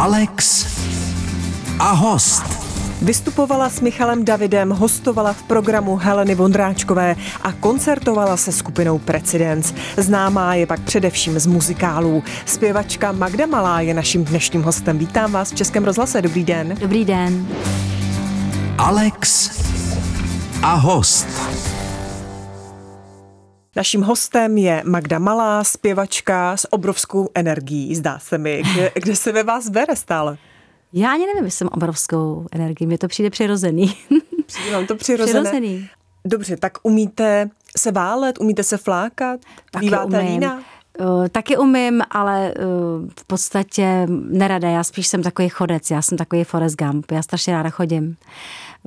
Alex a host. Vystupovala s Michalem Davidem, hostovala v programu Heleny Vondráčkové a koncertovala se skupinou Precedence. Známá je pak především z muzikálů. Zpěvačka Magda Malá je naším dnešním hostem. Vítám vás v Českém rozhlase. Dobrý den. Dobrý den. Alex a host. Naším hostem je Magda Malá, zpěvačka s obrovskou energií, zdá se mi. Kde, kde se ve vás bere stále? Já ani nevím, jestli jsem obrovskou energii, mi to přijde přirozený. Přijde vám to přirozené? Přirozený. Dobře, tak umíte se válet, umíte se flákat, Taky býváte umím. lína? Uh, taky umím, ale uh, v podstatě nerada. Já spíš jsem takový chodec, já jsem takový Forrest Gump, já strašně ráda chodím.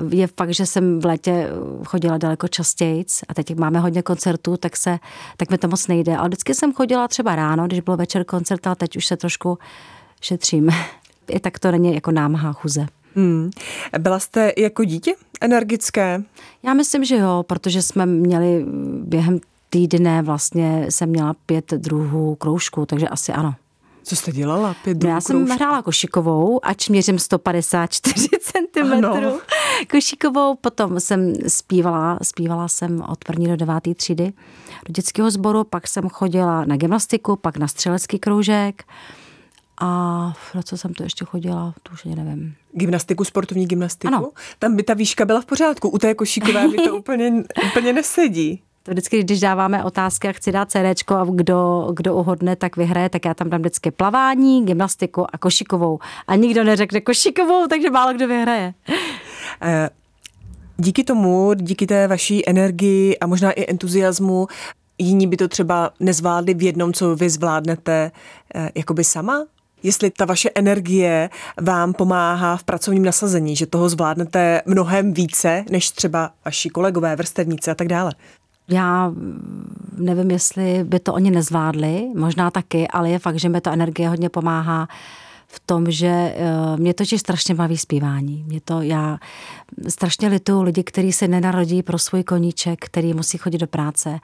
Je fakt, že jsem v létě uh, chodila daleko častěji a teď máme hodně koncertů, tak, se, tak mi to moc nejde. Ale vždycky jsem chodila třeba ráno, když byl večer koncert, ale teď už se trošku šetřím. I tak to není jako námaha chuze. Hmm. Byla jste jako dítě energické? Já myslím, že jo, protože jsme měli během týdne vlastně jsem měla pět druhů kroužků, takže asi ano. Co jste dělala? Pět No já jsem kroužků? hrála košikovou, ač měřím 154 cm. Ano. Košikovou, potom jsem zpívala, zpívala jsem od první do devátý třídy do dětského sboru, pak jsem chodila na gymnastiku, pak na střelecký kroužek a na co jsem to ještě chodila, to už ani nevím. Gymnastiku, sportovní gymnastiku? Ano. Tam by ta výška byla v pořádku. U té košíkové mi to úplně, úplně nesedí. To vždycky, když dáváme otázky a chci dát CD a kdo, kdo uhodne, tak vyhraje, tak já tam dám vždycky plavání, gymnastiku a košikovou. A nikdo neřekne košikovou, takže málo kdo vyhraje. Eh, Díky tomu, díky té vaší energii a možná i entuziasmu, jiní by to třeba nezvládli v jednom, co vy zvládnete eh, jakoby sama? Jestli ta vaše energie vám pomáhá v pracovním nasazení, že toho zvládnete mnohem více, než třeba vaši kolegové, vrstevníci a tak dále. Já nevím, jestli by to oni nezvládli, možná taky, ale je fakt, že mi ta energie hodně pomáhá v tom, že eh, mě totiž strašně baví zpívání. Mě to, já strašně lituju lidi, kteří se nenarodí pro svůj koníček, který musí chodit do práce.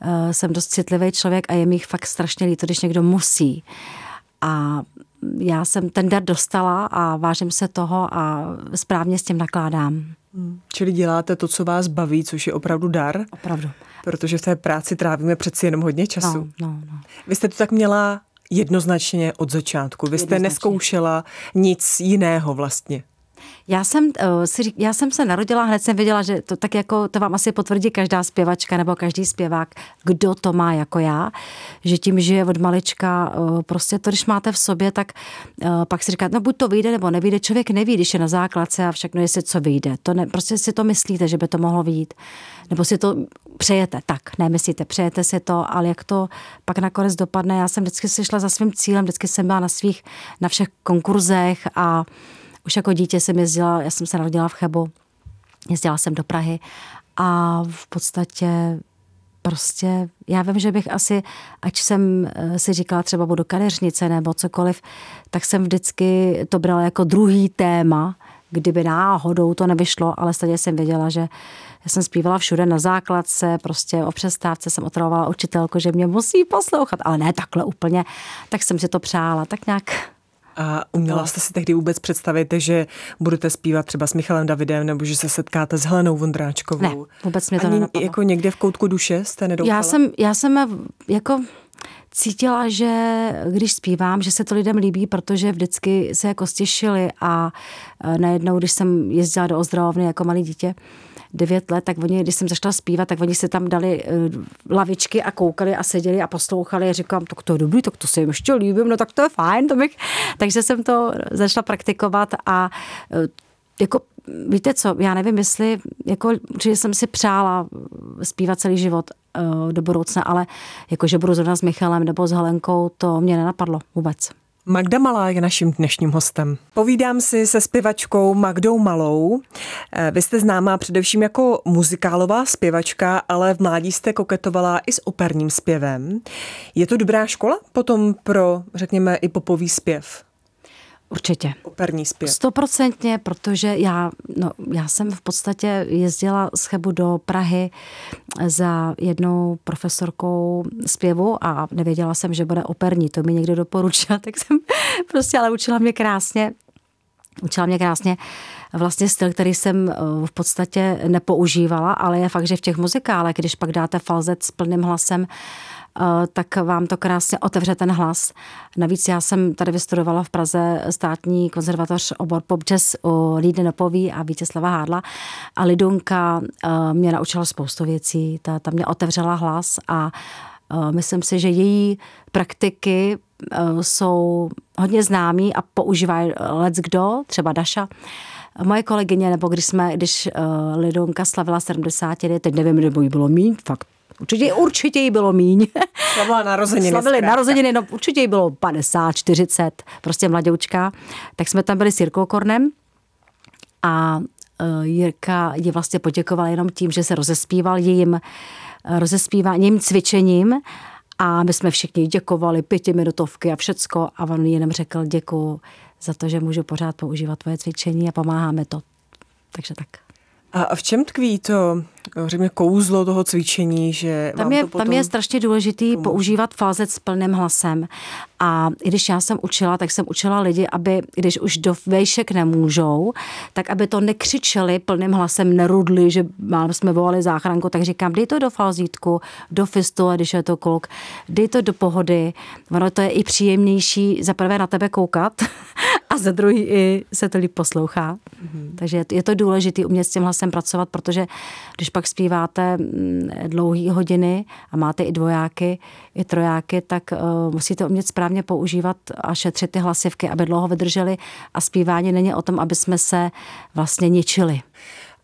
Eh, Jsem dost citlivý člověk a je mi fakt strašně líto, když někdo musí. A já jsem ten dar dostala a vážím se toho a správně s tím nakládám. Čili děláte to, co vás baví, což je opravdu dar, Opravdu. protože v té práci trávíme přeci jenom hodně času. No, no, no. Vy jste to tak měla jednoznačně od začátku. Vy jste neskoušela nic jiného vlastně. Já jsem, uh, si, já jsem se narodila, hned jsem věděla, že to tak jako, to vám asi potvrdí každá zpěvačka nebo každý zpěvák, kdo to má jako já, že tím žije od malička, uh, prostě to, když máte v sobě, tak uh, pak si říkáte, no buď to vyjde nebo nevyjde, člověk neví, když je na základce a všechno, jestli co vyjde, to ne, prostě si to myslíte, že by to mohlo vyjít, nebo si to přejete, tak, nemyslíte, přejete si to, ale jak to pak nakonec dopadne, já jsem vždycky si šla za svým cílem, vždycky jsem byla na svých, na všech konkurzech a už jako dítě jsem jezdila, já jsem se narodila v Chebu, jezdila jsem do Prahy a v podstatě prostě, já vím, že bych asi, ať jsem eh, si říkala třeba budu kadeřnice nebo cokoliv, tak jsem vždycky to brala jako druhý téma, kdyby náhodou to nevyšlo, ale stejně jsem věděla, že já jsem zpívala všude na základce, prostě o přestávce jsem otravovala učitelku, že mě musí poslouchat, ale ne takhle úplně, tak jsem si to přála, tak nějak A uměla No. jste si tehdy vůbec představit, že budete zpívat třeba s Michalem Davidem, nebo že se setkáte s Helenou Vondráčkovou? Ne, vůbec mě to Ani nenapadlo. jako někde v koutku duše jste nedoufala? Já jsem, já jsem jako cítila, že když zpívám, že se to lidem líbí, protože vždycky se jako stěšili a e, najednou, když jsem jezdila do ozdravovny jako malý dítě, devět let, tak oni, když jsem začala zpívat, tak oni si tam dali e, lavičky a koukali a seděli a poslouchali a říkám, tak to je dobrý, tak to se jim ještě líbím, no tak to je fajn, to bych... Takže jsem to začala praktikovat a e, jako, víte co, já nevím, jestli, jako, určitě jsem si přála zpívat celý život uh, do budoucna, ale jako, že budu zrovna s Michalem nebo s Helenkou, to mě nenapadlo vůbec. Magda Malá je naším dnešním hostem. Povídám si se zpěvačkou Magdou Malou. Eh, Vy jste známá především jako muzikálová zpěvačka, ale v mládí jste koketovala i s operním zpěvem. Je to dobrá škola potom pro, řekněme, i popový zpěv? Určitě. Operní zpěv. Stoprocentně, protože já, no, já jsem v podstatě jezdila z Chebu do Prahy za jednou profesorkou zpěvu a nevěděla jsem, že bude operní. To mi někdo doporučil, tak jsem prostě, ale učila mě krásně. Učila mě krásně vlastně styl, který jsem eh, v podstatě nepoužívala, ale je fakt, že v těch muzikálech, když pak dáte falzet s plným hlasem, Eh, tak vám to krásně otevře ten hlas. Navíc já jsem tady vystudovala v Praze státní konzervatoř obor pop jazz u Lídy Nopový a Vítězslava Hádla a Lidunka eh, mě naučila spoustu věcí, ta, ta mě otevřela hlas a eh, myslím si, že její praktiky jsou hodně známý a používají let's kdo, třeba Daša, moje kolegyně, nebo když jsme, když Lidonka slavila 70, teď nevím, nebo jí bylo míň, fakt Určitě, určitě jí bylo míň. Slavila narozeniny. Slavili narozeniny, no určitě jí bylo 50, 40, prostě mladoučka. Tak jsme tam byli s Jirkou Kornem a uh, Jirka ji vlastně poděkovala jenom tím, že se rozespíval jejím, rozespíváním, cvičením a my jsme všichni děkovali pětiminutovky a všecko a on jenom řekl děkuji za to, že můžu pořád používat tvoje cvičení a pomáháme to. Takže tak. A v čem tkví to, řekněme, kouzlo toho cvičení, že tam je, to potom... tam je strašně důležitý pomůže. používat falzet s plným hlasem. A i když já jsem učila, tak jsem učila lidi, aby, když už do vejšek nemůžou, tak aby to nekřičeli plným hlasem, nerudli, že mám, jsme volali záchranku, tak říkám, dej to do falzítku, do fistu, a když je to kluk, dej to do pohody. Ono to je i příjemnější za prvé na tebe koukat a za druhý i se to líp poslouchá. Mm-hmm. Takže je to důležité umět s tím hlasem pracovat, protože když pak zpíváte mm, dlouhé hodiny a máte i dvojáky, i trojáky, tak uh, musíte umět správně používat a šetřit ty hlasivky, aby dlouho vydrželi a zpívání není o tom, aby jsme se vlastně ničili.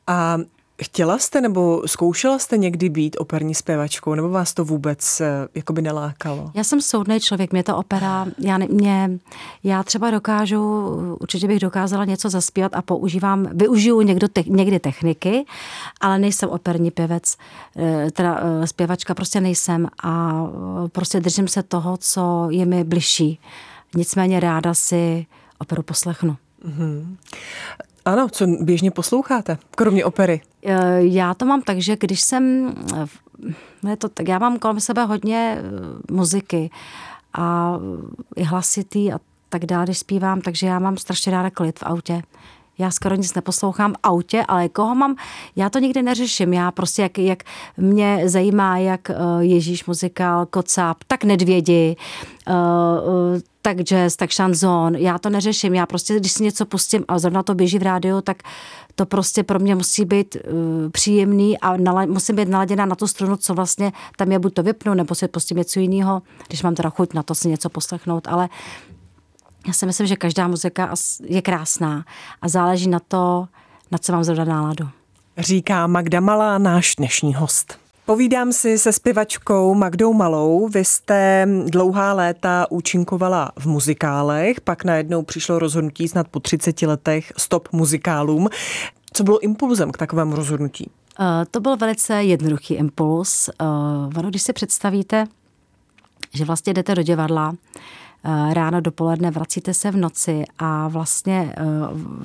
A Chtěla jste nebo zkoušela jste někdy být operní zpěvačkou, nebo vás to vůbec eh, jakoby nelákalo? Já jsem soudný člověk, mě to opera, já, mě, já třeba dokážu, určitě bych dokázala něco zaspívat a používám, využiju někdo te, někdy techniky, ale nejsem operní pěvec, eh, teda eh, zpěvačka prostě nejsem a prostě držím se toho, co je mi bližší. Nicméně ráda si operu poslechnu. Mm-hmm. Ano, co běžně posloucháte, kromě opery? Eh, já to mám tak, že když jsem, eh, je to, tak já mám kolem sebe hodně eh, muziky a i hlasitý a tak dále, když zpívám, takže já mám strašně ráda klid v autě. Já skoro nic neposlouchám v autě, ale koho mám, já to nikdy neřeším. Já prostě, jak, jak mě zajímá, jak Ježíš muzikál, Kocap, tak Nedvědi, tak jazz, tak šanzon, já to neřeším, já prostě, když si něco pustím a zrovna to běží v rádiu, tak to prostě pro mě musí být příjemný a nala, musím být naladěná na tu strunu, co vlastně tam je, buď to vypnu, nebo si pustím něco jiného, když mám teda chuť na to si něco poslechnout, ale já si myslím, že každá muzika je krásná a záleží na to, na co mám zrovna náladu. Říká Magda Malá, náš dnešní host. Povídám si se zpěvačkou Magdou Malou. Vy jste dlouhá léta účinkovala v muzikálech, pak najednou přišlo rozhodnutí snad po 30 letech stop muzikálům. Co bylo impulzem k takovému rozhodnutí? Uh, to byl velice jednoduchý impuls. Uh, když si představíte, že vlastně jdete do divadla, Eh, ráno, dopoledne, vracíte se v noci a vlastně eh,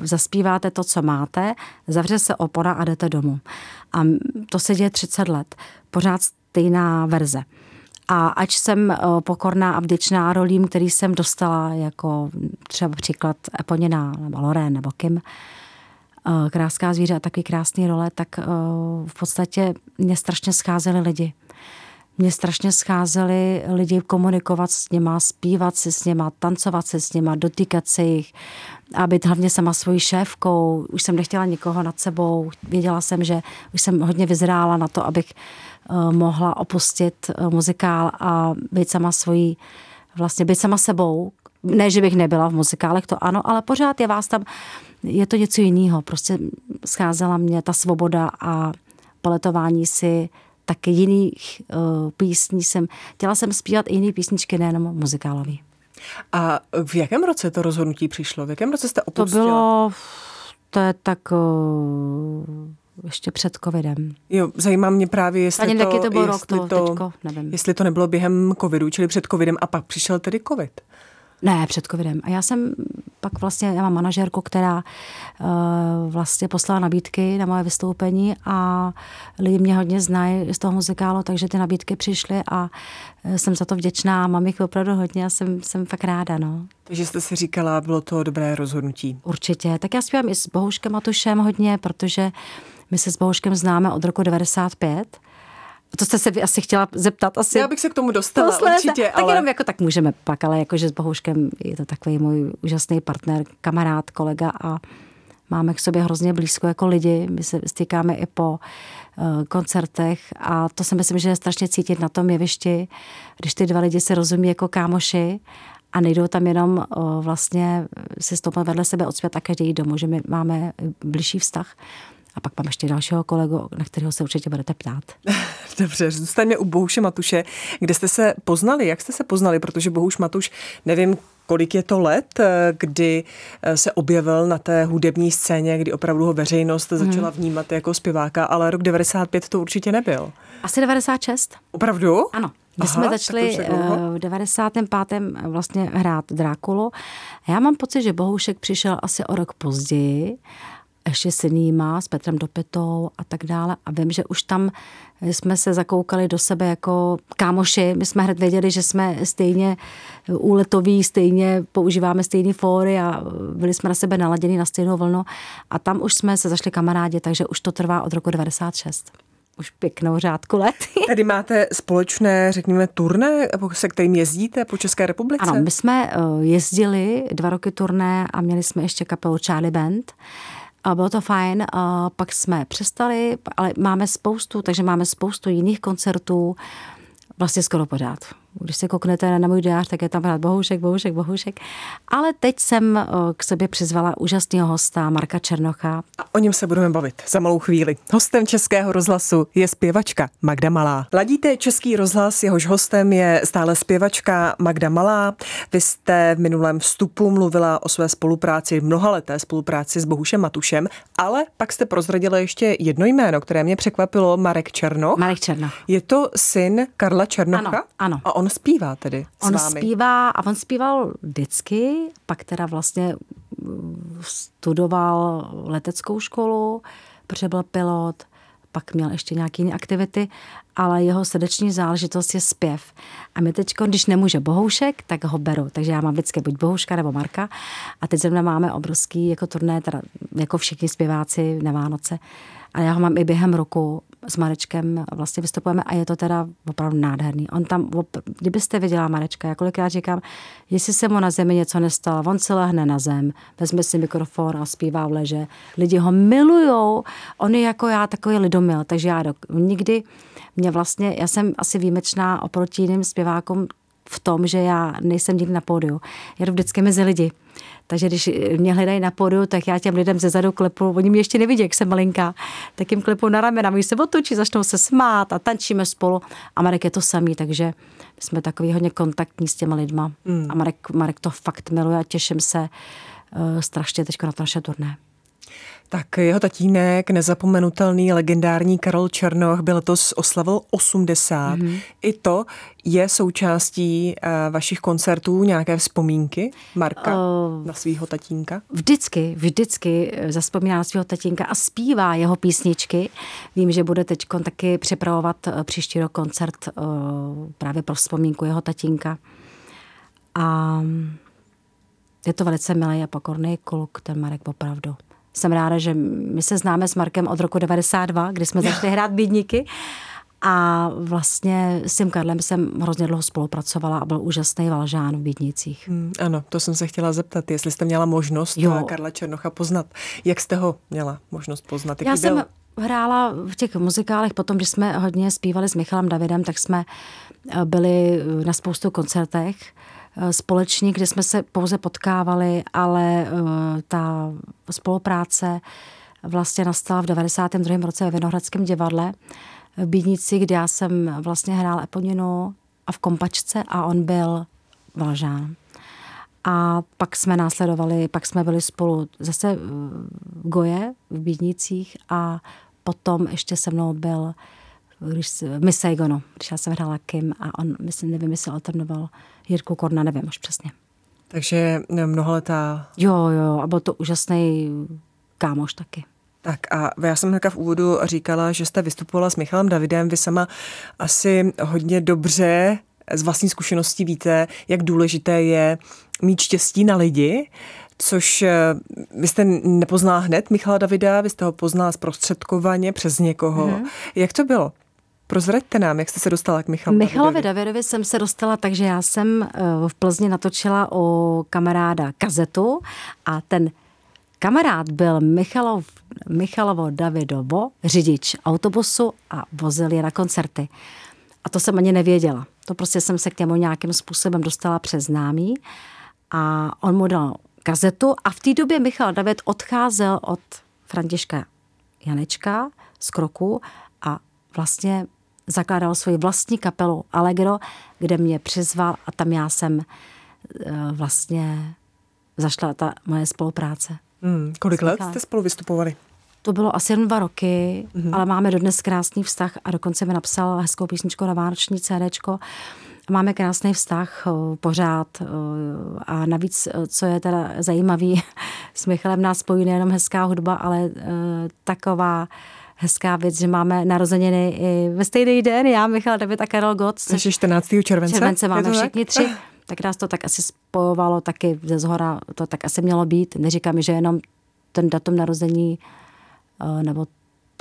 zaspíváte to, co máte, zavře se opora a jdete domů. A to se děje 30 let. Pořád stejná verze. A ať jsem eh, pokorná a vděčná rolím, který jsem dostala, jako třeba příklad Eponina nebo Loren nebo Kim, kráská zvíře a takový krásný role, tak v podstatě mě strašně scházeli lidi mě strašně scházeli lidi komunikovat s nima, zpívat si s nima, tancovat se s nima, dotýkat se jich a být hlavně sama svojí šéfkou. Už jsem nechtěla nikoho nad sebou. Věděla jsem, že už jsem hodně vyzrála na to, abych uh, mohla opustit uh, muzikál a být sama svojí, vlastně být sama sebou. Ne, že bych nebyla v muzikálech, to ano, ale pořád je vás tam, je to něco jiného. Prostě scházela mě ta svoboda a paletování si taky jiných uh, písní jsem, chtěla jsem zpívat i jiné písničky, nejenom muzikálový. A v jakém roce to rozhodnutí přišlo? V jakém roce jste opustila? To bylo, to je tak uh, ještě před covidem. Jo, zajímá mě právě, jestli Ani to, taky to byl rok, to, to teďko, nevím. jestli to nebylo během covidu, čili před covidem a pak přišel tedy covid. Ne, před covidem. A já jsem pak vlastně já mám manažerku, která uh, vlastně poslala nabídky na moje vystoupení a lidi mě hodně znají z toho muzikálu, takže ty nabídky přišly a eh, jsem za to vděčná a mám jich opravdu hodně a jsem, jsem fakt ráda. No. Takže jste si říkala, bylo to dobré rozhodnutí. Určitě. Tak já zpívám i s Bohuškem Matušem hodně, protože my se s Bohuškem známe od roku 95 to jste se asi chtěla zeptat asi. Já bych se k tomu dostala posléze. určitě, Tak ale... jenom jako tak můžeme pak, ale jakože s Bohuškem je to takový můj úžasný partner, kamarád, kolega a máme k sobě hrozně blízko jako lidi. My se stýkáme i po uh, koncertech a to si myslím, že je strašně cítit na tom jevišti, když ty dva lidi se rozumí jako kámoši a nejdou tam jenom uh, vlastně si stoupnout vedle sebe od a každý domů, že my máme blížší vztah. A pak mám ještě dalšího kolegu, na kterého se určitě budete ptát. Dobře, zůstaňme u Bohuše Matuše. Kde jste se poznali? Jak jste se poznali? Protože Bohuš Matuš, nevím, kolik je to let, kdy se objevil na té hudební scéně, kdy opravdu ho veřejnost hmm. začala vnímat jako zpěváka, ale rok 95 to určitě nebyl. Asi 96. Opravdu? Ano. My Aha, jsme začali eh, v 95. vlastně hrát Drákulu. Já mám pocit, že Bohušek přišel asi o rok později ještě s jinýma, s Petrem Dopetou a tak dále. A vím, že už tam jsme se zakoukali do sebe jako kámoši. My jsme hned věděli, že jsme stejně úletoví, stejně používáme stejný fóry a byli jsme na sebe naladěni na stejnou vlnu. A tam už jsme se zašli kamarádi, takže už to trvá od roku 96 už pěknou řádku let. Tady máte společné, řekněme, turné, se kterým jezdíte po České republice? Ano, my jsme eh, jezdili dva roky turné a měli jsme ještě kapelu Charlie Band. Bylo to fajn, pak jsme přestali, ale máme spoustu, takže máme spoustu jiných koncertů, vlastně skoro pořád. Když se kouknete na můj diář, tak je tam rád Bohušek, Bohušek, Bohušek. Ale teď jsem k sobě přizvala úžasného hosta Marka Černocha. A o něm se budeme bavit za malou chvíli. Hostem Českého rozhlasu je zpěvačka Magda Malá. Ladíte Český rozhlas, jehož hostem je stále zpěvačka Magda Malá. Vy jste v minulém vstupu mluvila o své spolupráci, mnohaleté spolupráci s Bohušem Matušem, ale pak jste prozradila ještě jedno jméno, které mě překvapilo, Marek Černoch. Marek Černoch. Je to syn Karla Černocha? Ano, ano. A on zpívá tedy s On vámi. zpívá a on zpíval vždycky, pak teda vlastně studoval leteckou školu, protože byl pilot, pak měl ještě nějaké jiné aktivity, ale jeho srdeční záležitost je zpěv. A my teď, když nemůže Bohoušek, tak ho beru. Takže já mám vždycky buď Bohouška nebo Marka. A teď zrovna máme obrovský jako turné, teda jako všichni zpěváci na Vánoce. A já ho mám i během roku s Marečkem vlastně vystupujeme a je to teda opravdu nádherný. On tam, kdybyste viděla Marečka, já kolikrát říkám, jestli se mu na zemi něco nestalo, on se lehne na zem, vezme si mikrofon a zpívá v leže. Lidi ho milujou, on je jako já takový lidomil, takže já dok, nikdy mě vlastně, já jsem asi výjimečná oproti jiným zpěvákům v tom, že já nejsem nikdy na pódiu. Já jdu vždycky mezi lidi. Takže když mě hledají na podu, tak já těm lidem ze zadu klepu, oni mě ještě nevidí, jak jsem malinká, tak jim klepu na ramena, oni se otočí, začnou se smát a tančíme spolu. A Marek je to samý, takže jsme takový hodně kontaktní s těma lidma. Mm. A Marek, Marek to fakt miluje a těším se uh, strašně teď na to naše turné. Tak jeho tatínek, nezapomenutelný legendární Karol Černoch, byl letos oslavil 80. Mm-hmm. I to je součástí uh, vašich koncertů nějaké vzpomínky Marka uh, na svého tatínka? Vždycky, vždycky eh, zaspomíná na svého tatínka a zpívá jeho písničky. Vím, že bude teď taky připravovat příští rok koncert uh, právě pro vzpomínku jeho tatínka. A je to velice milý a pokorný kluk, ten Marek opravdu jsem ráda, že my se známe s Markem od roku 92, kdy jsme začali hrát bídníky. A vlastně s tím Karlem jsem hrozně dlouho spolupracovala a byl úžasný valžán v Bídnicích. Hmm, ano, to jsem se chtěla zeptat, jestli jste měla možnost jo. Karla Černocha poznat. Jak jste ho měla možnost poznat? Jaký Já byl? jsem hrála v těch muzikálech, potom, když jsme hodně zpívali s Michalem Davidem, tak jsme eh, byli na spoustu koncertech Eh, společník, kde jsme se pouze potkávali, ale eh, ta spolupráce vlastně nastala v 92. roce ve Vinohradském divadle v Bídnici, kde já jsem vlastně hrála Eponinu a v Kompačce a on byl Valžán. A pak jsme následovali, pak jsme byli spolu zase v Goje v Bídnicích a potom ještě se mnou byl když, Miss Saigonu, když já jsem hrála Kim a on, myslím, jestli alternoval Jirku Korna, nevím už přesně. Takže mnoholetá... Jo, jo, a byl to úžasný kámoš taky. Tak a já jsem hnedka v úvodu říkala, že jste vystupovala s Michalem Davidem. Vy sama asi hodně dobře z vlastní zkušenosti víte, jak důležité je mít štěstí na lidi, což eh, vy jste nepoznala hned Michala Davida, vy jste ho poznala zprostředkovaně přes někoho. Mm-hmm. Jak to bylo? Prozraďte nám, jak jste se dostala k Michalovi Michalovi Davidovi jsem se dostala, takže já jsem eh, v Plzni natočila o kamaráda kazetu a ten kamarád byl Michalov, Michalovo Davidovo, řidič autobusu a vozil je na koncerty. A to jsem ani nevěděla. To prostě jsem se k němu nějakým způsobem dostala přes známý a on mu dal kazetu a v té době Michal David odcházel od Františka Janečka z Kroku a vlastně zakládal svoji vlastní kapelu Allegro, kde mě přizval a tam já jsem eh, vlastně zašla ta moje spolupráce. Hmm, kolik let jste spolu vystupovali? To bylo asi jen dva roky, mm-hmm. ale máme dodnes krásný vztah a dokonce mi napsal hezkou písničku na Vánoční CDčko. Máme krásný vztah eh, pořád eh, a navíc, co je teda zajímavý, s Michalem nás spojí nejenom hezká hudba, ale taková hezká věc, že máme narozeniny i ve stejný den, já, Michal David a Karel Gott. Což je 14. července? Července máme všichni tak? tři. Tak nás to tak asi spojovalo taky ze zhora, to tak asi mělo být. Neříkám, že jenom ten datum narození Eh, nebo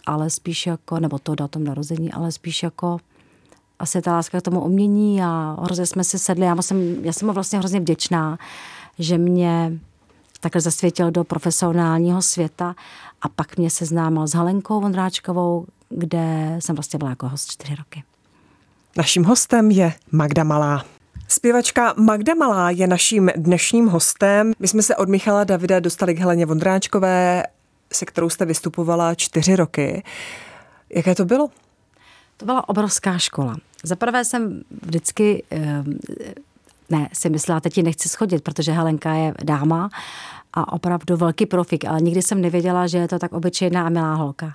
ale spíš jako, nebo to datum narození, ale spíš jako asi ta láska k tomu umění a hrozně jsme si sedli. Já jsem, já jsem mu vlastně hrozně vděčná, že mě takhle zasvětil do profesionálního světa a pak mě seznámil s Halenkou Vondráčkovou, kde jsem vlastně byla jako host čtyři roky. Naším hostem je Magda Malá. Zpěvačka Magda Malá je naším dnešním hostem. My jsme se od Michala Davida dostali k Heleně Vondráčkové se kterou jste vystupovala čtyři roky. Jaké to bylo? To byla obrovská škola. Za prvé jsem vždycky, ehm, ne, si myslela, teď ji nechci schodit, protože Helenka je dáma a opravdu velký profik, ale nikdy jsem nevěděla, že je to tak obyčejná a milá holka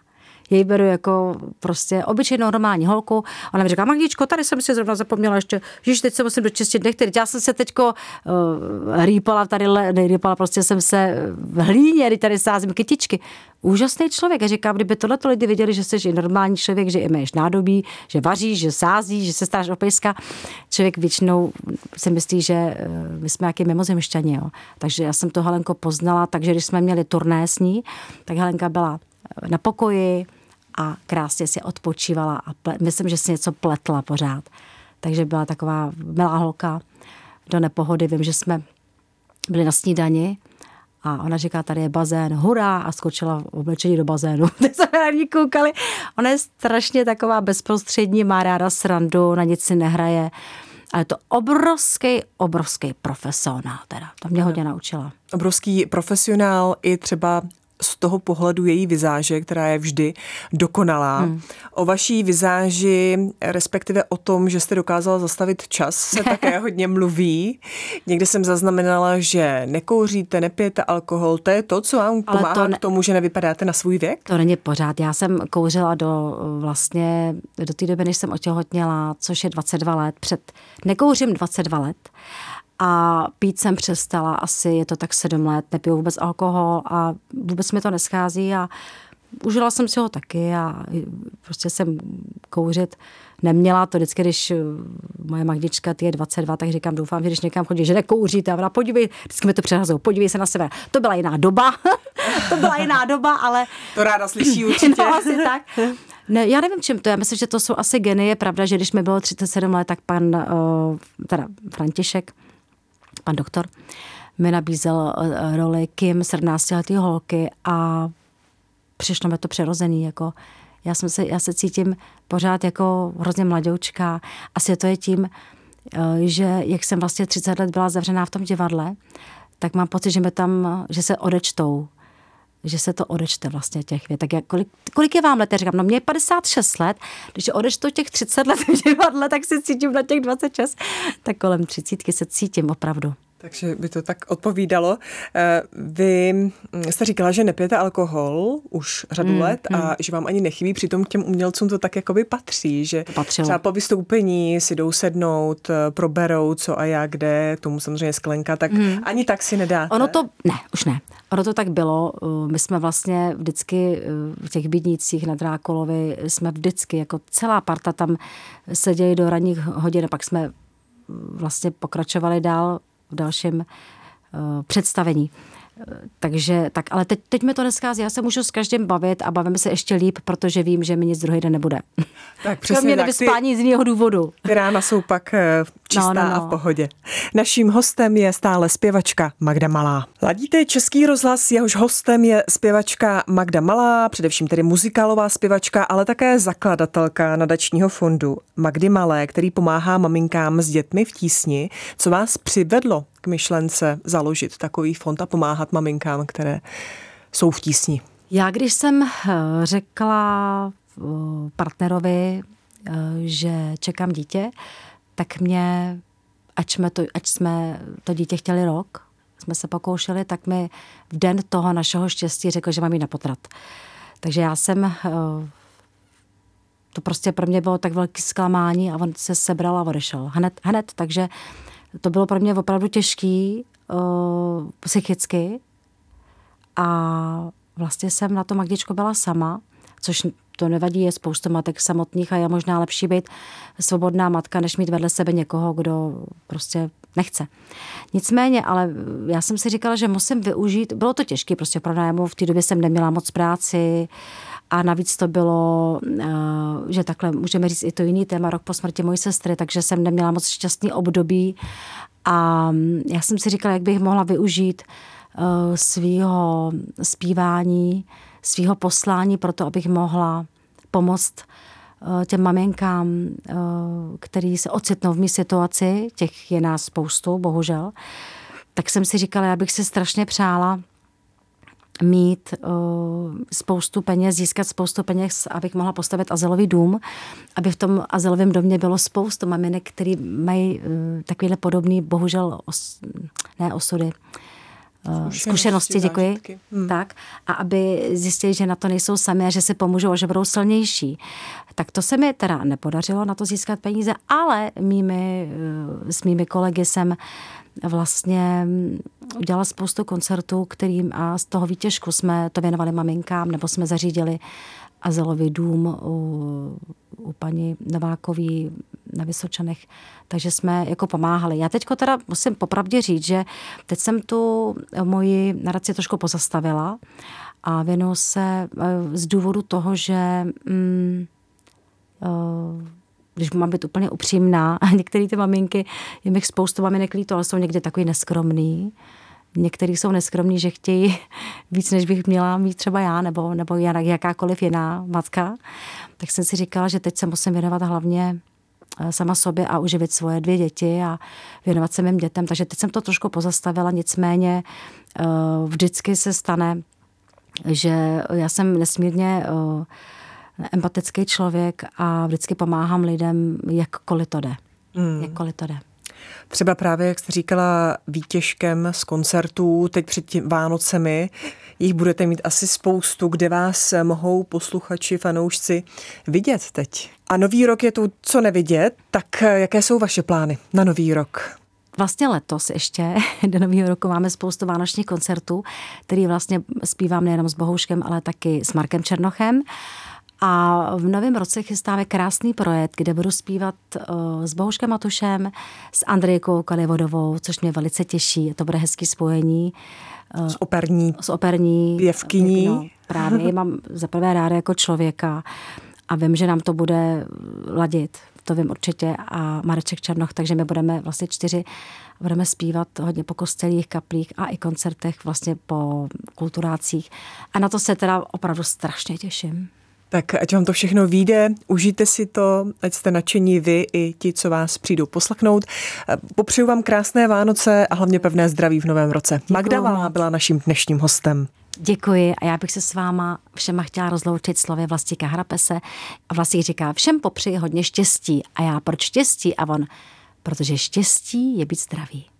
jej beru jako prostě obyčejnou normální holku. Ona mi říká, Magdičko, tady jsem si zrovna zapomněla ještě, že teď se musím dočistit nechty. Já jsem se teďko uh, rýpala tady, rýpala, prostě jsem se v hlíně, tady sázím kytičky. Úžasný člověk. A říkám, kdyby tohleto lidi viděli, že jsi normální člověk, že máš nádobí, že vaříš, že sázíš, že se stáš o pejska. Člověk většinou si myslí, že eh, my jsme jaký mimozemšťani. Jo. Takže já jsem to Helenko poznala, takže když jsme měli turné s ní, tak Helenka byla na pokoji, a krásně si odpočívala a ple, myslím, že si něco pletla pořád. Takže byla taková milá holka do nepohody. Vím, že jsme byli na snídani a ona říká, tady je bazén, hurá, a skočila v oblečení do bazénu. Teď jsme na ní koukali. Ona je strašně taková bezprostřední, má ráda srandu, na nic si nehraje. Ale to obrovský, obrovský profesionál teda. To mě hodně naučila. Obrovský profesionál i třeba z toho pohledu její vizáže, která je vždy dokonalá. Hmm. O vaší vizáži, respektive o tom, že jste dokázala zastavit čas, se také hodně mluví. Někde jsem zaznamenala, že nekouříte, nepijete alkohol. To je to, co vám Ale pomáhá to ne... k tomu, že nevypadáte na svůj věk? To není pořád. Já jsem kouřila do vlastně do té doby, než jsem otěhotněla, což je 22 let. Před, nekouřím 22 let a pít jsem přestala asi, je to tak sedm let, nepiju vůbec alkohol a vůbec mi to neschází a užila jsem si ho taky a prostě jsem kouřit neměla to vždycky, když moje Magdička, ty je 22, tak říkám, doufám, že když někam chodí, že nekouříte. A ona, podívej, vždycky mi to přehazují, podívej se na sebe. To byla jiná doba, to byla jiná doba, ale... To ráda slyší určitě. no, asi tak. Ne, já nevím, čím to je. Myslím, že to jsou asi geny. Je pravda, že když mi bylo 37 let, tak pan, uh, teda František, pan doktor, mi nabízel eh, roli Kim, 17 letý holky a přišlo mi to přirozený, jako já, jsem se, já se cítím pořád jako hrozně mladoučka. Asi to je tím, eh, že jak jsem vlastně 30 let byla zavřená v tom divadle, tak mám pocit, že, tam, že se odečtou že se to odečte vlastně těch vět. Tak jak, kolik, kolik je vám let? Já říkám, no mě je 56 let, když odečtu těch 30 let v tak se cítím na těch 26. Tak kolem 30 se cítím opravdu. Takže by to tak odpovídalo. Eh, vy jste říkala, že nepijete alkohol už řadu mm, let a mm. že vám ani nechybí, přitom k těm umělcům to tak jakoby patří, že to třeba po vystoupení si jdou sednout, eh, proberou co a jak, kde, tomu samozřejmě sklenka, tak mm. ani tak si nedáte. Ono to, ne, už ne. Ono to tak bylo. My jsme vlastně vždycky v těch bydnících na Drákolovi jsme vždycky, jako celá parta tam seděli do ranních hodin a pak jsme vlastně pokračovali dál v dalším uh, představení. Takže tak, ale teď, teď mi to neschází. Já se můžu s každým bavit a bavíme se ještě líp, protože vím, že mi nic druhý den nebude. Tak přesně mě nevyspání z jiného důvodu. Ty rána jsou pak eh, čistá no, no, no. a v pohodě. Naším hostem je stále zpěvačka Magda Malá. Ladíte Český rozhlas, jehož hostem je zpěvačka Magda Malá, především tedy muzikálová zpěvačka, ale také zakladatelka nadačního fondu Magdy Malé, který pomáhá maminkám s dětmi v tísni. Co vás přivedlo k myšlence založit takový fond a pomáhat maminkám, které jsou v tísni? Já když jsem eh, řekla eh, partnerovi, eh, že čekám dítě, tak mě, ať jsme to, ať jsme to dítě chtěli rok, jsme se pokoušeli, tak mi v den toho našeho štěstí řekl, že mám jít na potrat. Takže já jsem, to prostě pro mě bylo tak velký zklamání a on se sebral a odešel. Hned, hned, takže to bylo pro mě opravdu těžký uh, psychicky. A vlastně jsem na to Magdičko byla sama, což to nevadí, je spoustu matek samotných a je možná lepší být svobodná matka, než mít vedle sebe někoho, kdo prostě nechce. Nicméně, ale já jsem si říkala, že musím využít, bylo to těžké prostě pro nájmu, v té době jsem neměla moc práci, a navíc to bylo, eh, že takhle můžeme říct i to jiný téma, rok po smrti mojí sestry, takže jsem neměla moc šťastný období a já jsem si říkala, jak bych mohla využít eh, svého zpívání, svého poslání pro to, abych mohla pomoct těm maminkám, který se ocitnou v mý situaci, těch je nás spoustu, bohužel, tak jsem si říkala, já bych si strašně přála, mít uh, spoustu peněz, získat spoustu peněz, abych mohla postavit azylový dům, aby v tom azylovém domě bylo spoustu maminek, který mají uh, takovýhle podobný, bohužel, os, ne osudy, zkušenosti, zkušenosti děkuji. Hmm. Tak, a aby zjistili, že na to nejsou sami a že si pomůžou a že budou silnější. Tak to se mi teda nepodařilo na to získat peníze, ale mými, s mými kolegy jsem vlastně udělala spoustu koncertů, kterým a z toho výtěžku jsme to věnovali maminkám, nebo jsme zařídili azylový dům u, u paní Novákový na Vysočanech, takže jsme jako pomáhali. Já teď teda musím popravdě říct, že teď jsem tu moji naraci trošku pozastavila a věnuju se e, z důvodu toho, že mm, uh, když mám být úplně upřímná, některé ty maminky, je mi spoustu maminek líto, ale jsou někdy takový neskromný. Někteří jsou neskromní, že chtějí víc, než bych měla mít třeba já, nebo, nebo jakákoliv jiná matka. Tak jsem si říkala, že teď se musím věnovat hlavně eh, sama sobě a uživit svoje dvě děti a věnovat se mým dětem. Takže teď jsem to trošku pozastavila, nicméně eh, vždycky se stane, že já jsem nesmírně uh, empatický člověk a vždycky pomáhám lidem, jakkoliv to jde. Mm. Jakkoliv to jde. Třeba právě, jak jste říkala, výtěžkem z koncertů, teď před tím Vánocemi, jich budete mít asi spoustu, kde vás mohou posluchači, fanoušci vidět teď. A nový rok je tu co nevidět, tak jaké jsou vaše plány na nový rok? Vlastně letos ještě do nového roku máme spoustu vánočních koncertů, který vlastně zpívám nejenom s Bohouškem, ale taky s Markem Černochem. A v novém roce chystáme krásný projekt, kde budu zpívat uh, s Bohuškem Matušem, s Andrejkou Kalivodovou, což mě velice těší. To bude hezký spojení. Uh, s operní. S operní. Pěvkyní. No, právě mám za prvé ráda jako člověka a vím, že nám to bude ladit. To vím určitě. A Mareček Černoch, takže my budeme vlastně čtyři budeme zpívat hodně po kostelích, kaplích a i koncertech vlastně po kulturácích. A na to se teda opravdu strašně těším. Tak ať vám to všechno vyjde, užijte si to, ať jste nadšení vy i ti, co vás přijdou poslechnout. Popřeju vám krásné Vánoce a hlavně pevné zdraví v novém roce. Děkuju Magda Valá byla naším dnešním hostem. Děkuji a já bych se s váma všema chtěla rozloučit slovy Vlastíka Hrapese. A Vlastík říká, všem popřeji hodně štěstí. A já proč štěstí? A on, protože štěstí je být zdravý.